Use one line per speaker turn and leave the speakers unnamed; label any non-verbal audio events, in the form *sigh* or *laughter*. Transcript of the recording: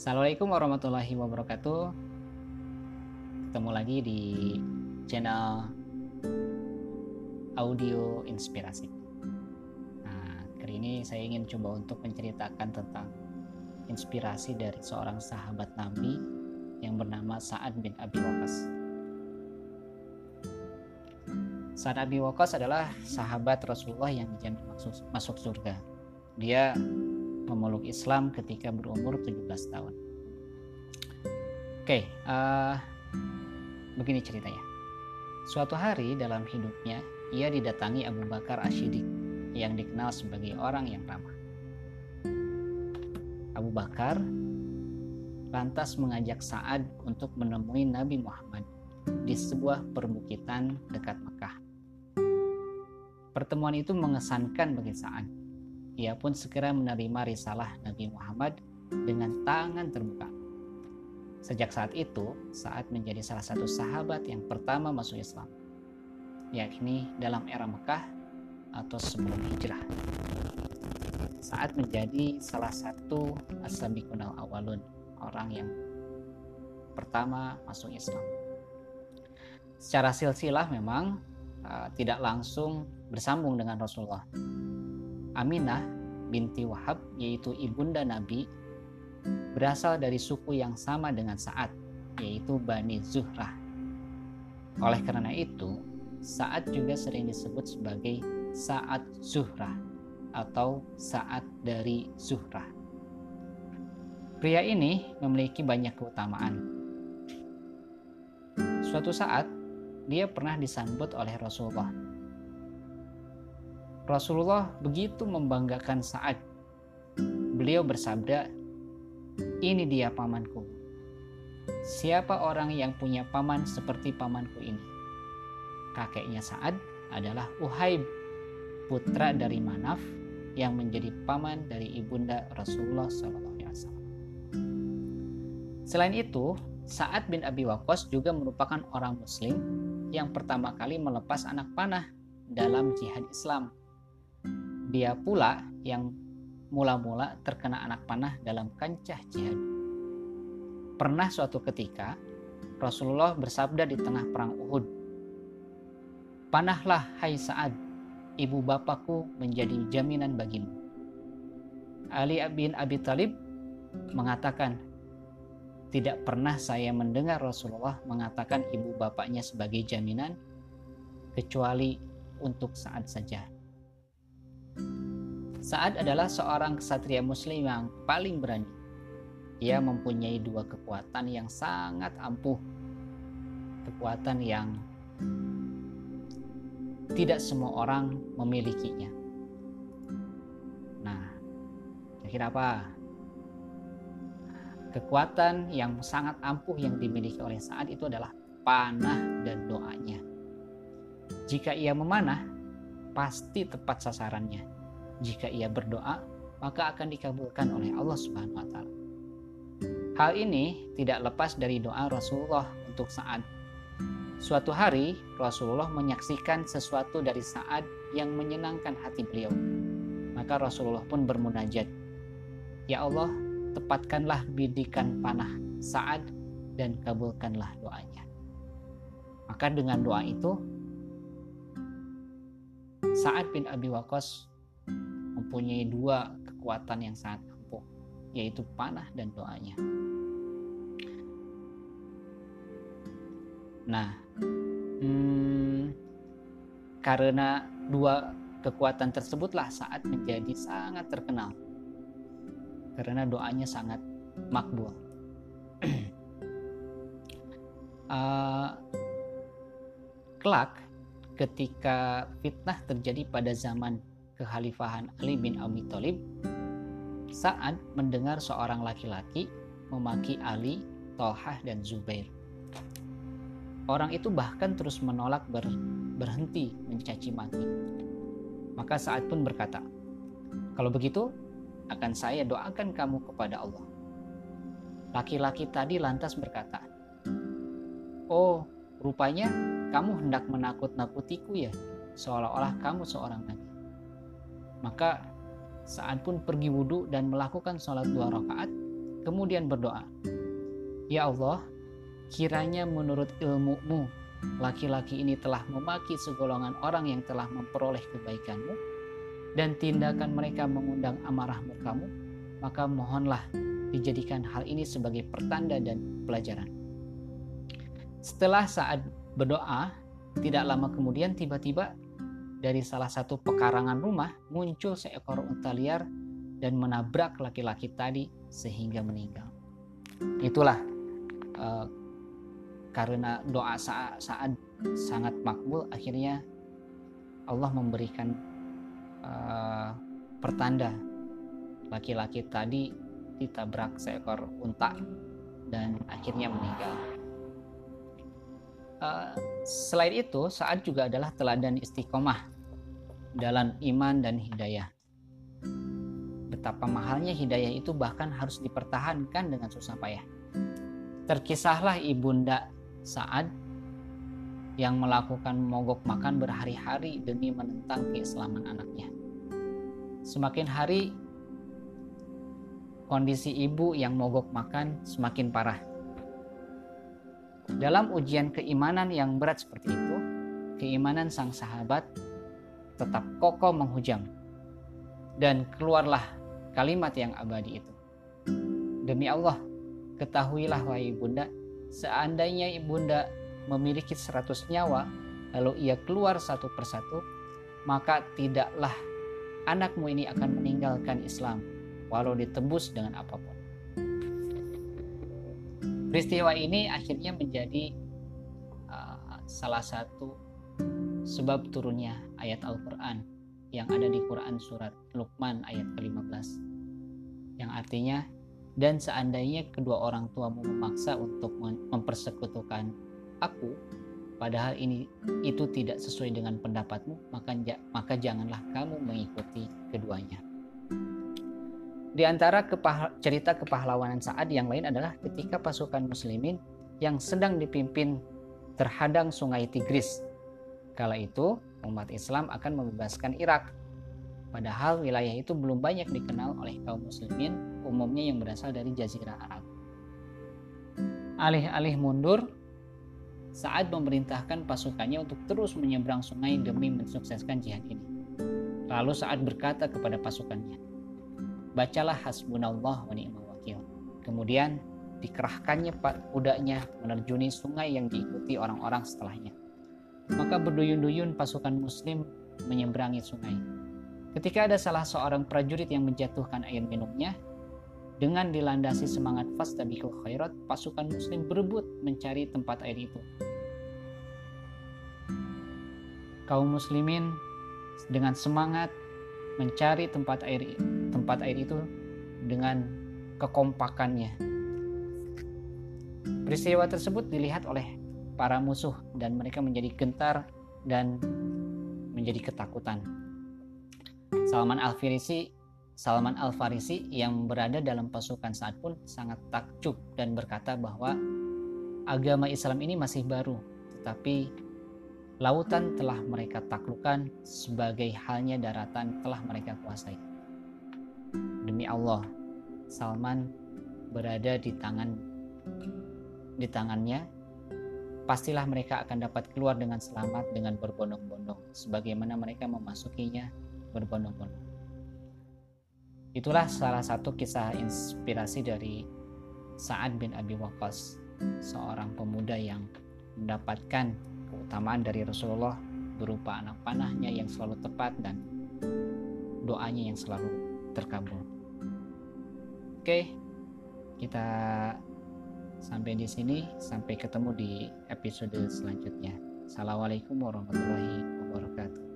Assalamualaikum warahmatullahi wabarakatuh. Ketemu lagi di channel audio inspirasi. Nah, kali ini saya ingin coba untuk menceritakan tentang inspirasi dari seorang sahabat Nabi yang bernama Sa'ad bin Abi Waqqas. Sa'ad Abi Waqqas adalah sahabat Rasulullah yang dijamin masuk, masuk surga. Dia memeluk Islam ketika berumur 17 tahun. Oke, uh, begini ceritanya. Suatu hari dalam hidupnya, ia didatangi Abu Bakar Ashidik yang dikenal sebagai orang yang ramah. Abu Bakar lantas mengajak Sa'ad untuk menemui Nabi Muhammad di sebuah perbukitan dekat Mekah. Pertemuan itu mengesankan bagi Sa'ad ia pun segera menerima risalah Nabi Muhammad dengan tangan terbuka. Sejak saat itu, saat menjadi salah satu sahabat yang pertama masuk Islam, yakni dalam era Mekah atau sebelum hijrah. Saat menjadi salah satu asabiqun awalun, orang yang pertama masuk Islam. Secara silsilah memang uh, tidak langsung bersambung dengan Rasulullah, Aminah binti Wahab yaitu ibunda Nabi berasal dari suku yang sama dengan Sa'ad yaitu Bani Zuhrah. Oleh karena itu, Sa'ad juga sering disebut sebagai Sa'ad Zuhrah atau Sa'ad dari Zuhrah. Pria ini memiliki banyak keutamaan. Suatu saat, dia pernah disambut oleh Rasulullah Rasulullah begitu membanggakan saat beliau bersabda, "Ini dia pamanku. Siapa orang yang punya paman seperti pamanku ini?" Kakeknya Sa'ad adalah Uhaib, putra dari Manaf yang menjadi paman dari ibunda Rasulullah SAW. Selain itu, Sa'ad bin Abi Waqqas juga merupakan orang Muslim yang pertama kali melepas anak panah dalam jihad Islam dia pula yang mula-mula terkena anak panah dalam kancah jihad. Pernah suatu ketika Rasulullah bersabda di tengah perang Uhud, "Panahlah hai Sa'ad, ibu bapakku menjadi jaminan bagimu." Ali bin Abi Talib mengatakan, "Tidak pernah saya mendengar Rasulullah mengatakan ibu bapaknya sebagai jaminan kecuali untuk saat saja." Saad adalah seorang kesatria muslim yang paling berani. Ia mempunyai dua kekuatan yang sangat ampuh. Kekuatan yang tidak semua orang memilikinya. Nah, kira-kira apa? Kekuatan yang sangat ampuh yang dimiliki oleh Saad itu adalah panah dan doanya. Jika ia memanah, pasti tepat sasarannya. Jika ia berdoa, maka akan dikabulkan oleh Allah Subhanahu wa taala. Hal ini tidak lepas dari doa Rasulullah untuk saat Suatu hari Rasulullah menyaksikan sesuatu dari saat yang menyenangkan hati beliau. Maka Rasulullah pun bermunajat, "Ya Allah, tepatkanlah bidikan panah saat dan kabulkanlah doanya." Maka dengan doa itu Sa'ad bin Abi Waqqas mempunyai dua kekuatan yang sangat ampuh, yaitu panah dan doanya. Nah, hmm, karena dua kekuatan tersebutlah saat menjadi sangat terkenal karena doanya sangat makbul. uh, *clears throat* kelak ketika fitnah terjadi pada zaman kekhalifahan Ali bin Abi Thalib, saat mendengar seorang laki-laki memaki Ali, Tolhah, dan Zubair. Orang itu bahkan terus menolak ber, berhenti mencaci maki. Maka saat pun berkata, kalau begitu akan saya doakan kamu kepada Allah. Laki-laki tadi lantas berkata, Oh, rupanya kamu hendak menakut-nakutiku ya, seolah-olah kamu seorang nabi. Maka saat pun pergi wudhu dan melakukan sholat dua rakaat, kemudian berdoa, "Ya Allah, kiranya menurut ilmumu laki-laki ini telah memaki segolongan orang yang telah memperoleh kebaikanmu dan tindakan mereka mengundang amarah murkamu, maka mohonlah dijadikan hal ini sebagai pertanda dan pelajaran. Setelah saat berdoa, tidak lama kemudian tiba-tiba dari salah satu pekarangan rumah muncul seekor unta liar dan menabrak laki-laki tadi sehingga meninggal. Itulah uh, karena doa saat, saat sangat makbul akhirnya Allah memberikan uh, pertanda laki-laki tadi ditabrak seekor unta dan akhirnya meninggal. Uh, selain itu, saat juga adalah teladan istiqomah dalam iman dan hidayah. Betapa mahalnya hidayah itu bahkan harus dipertahankan dengan susah payah. Terkisahlah ibunda Saad yang melakukan mogok makan berhari-hari demi menentang keislaman anaknya. Semakin hari kondisi ibu yang mogok makan semakin parah dalam ujian keimanan yang berat seperti itu, keimanan sang sahabat tetap kokoh menghujam. Dan keluarlah kalimat yang abadi itu. Demi Allah, ketahuilah wahai ibunda, seandainya ibunda memiliki seratus nyawa, lalu ia keluar satu persatu, maka tidaklah anakmu ini akan meninggalkan Islam, walau ditebus dengan apa pun. Peristiwa ini akhirnya menjadi uh, salah satu sebab turunnya ayat Al-Quran yang ada di Quran surat Luqman ayat ke-15 yang artinya dan seandainya kedua orang tuamu memaksa untuk mempersekutukan aku padahal ini itu tidak sesuai dengan pendapatmu maka maka janganlah kamu mengikuti keduanya di antara kepah cerita kepahlawanan Sa'ad yang lain adalah ketika pasukan muslimin yang sedang dipimpin terhadang sungai Tigris. Kala itu umat Islam akan membebaskan Irak. Padahal wilayah itu belum banyak dikenal oleh kaum muslimin umumnya yang berasal dari jazirah Arab. Alih-alih mundur, saat memerintahkan pasukannya untuk terus menyeberang sungai demi mensukseskan jihad ini. Lalu saat berkata kepada pasukannya, bacalah hasbunallah wa ni'mal wakil. Kemudian dikerahkannya kudanya menerjuni sungai yang diikuti orang-orang setelahnya. Maka berduyun-duyun pasukan muslim menyeberangi sungai. Ketika ada salah seorang prajurit yang menjatuhkan air minumnya, dengan dilandasi semangat fastabiqul khairat, pasukan muslim berebut mencari tempat air itu. Kaum muslimin dengan semangat mencari tempat air tempat air itu dengan kekompakannya. Peristiwa tersebut dilihat oleh para musuh dan mereka menjadi gentar dan menjadi ketakutan. Salman Al-Farisi Salman Al-Farisi yang berada dalam pasukan saat pun sangat takjub dan berkata bahwa agama Islam ini masih baru, tetapi lautan telah mereka taklukkan sebagai halnya daratan telah mereka kuasai. Demi Allah, Salman berada di tangan di tangannya. Pastilah mereka akan dapat keluar dengan selamat dengan berbondong-bondong sebagaimana mereka memasukinya berbondong-bondong. Itulah salah satu kisah inspirasi dari Sa'ad bin Abi Waqqas, seorang pemuda yang mendapatkan keutamaan dari Rasulullah berupa anak panahnya yang selalu tepat dan doanya yang selalu terkabul. Oke, kita sampai di sini. Sampai ketemu di episode selanjutnya. Assalamualaikum warahmatullahi wabarakatuh.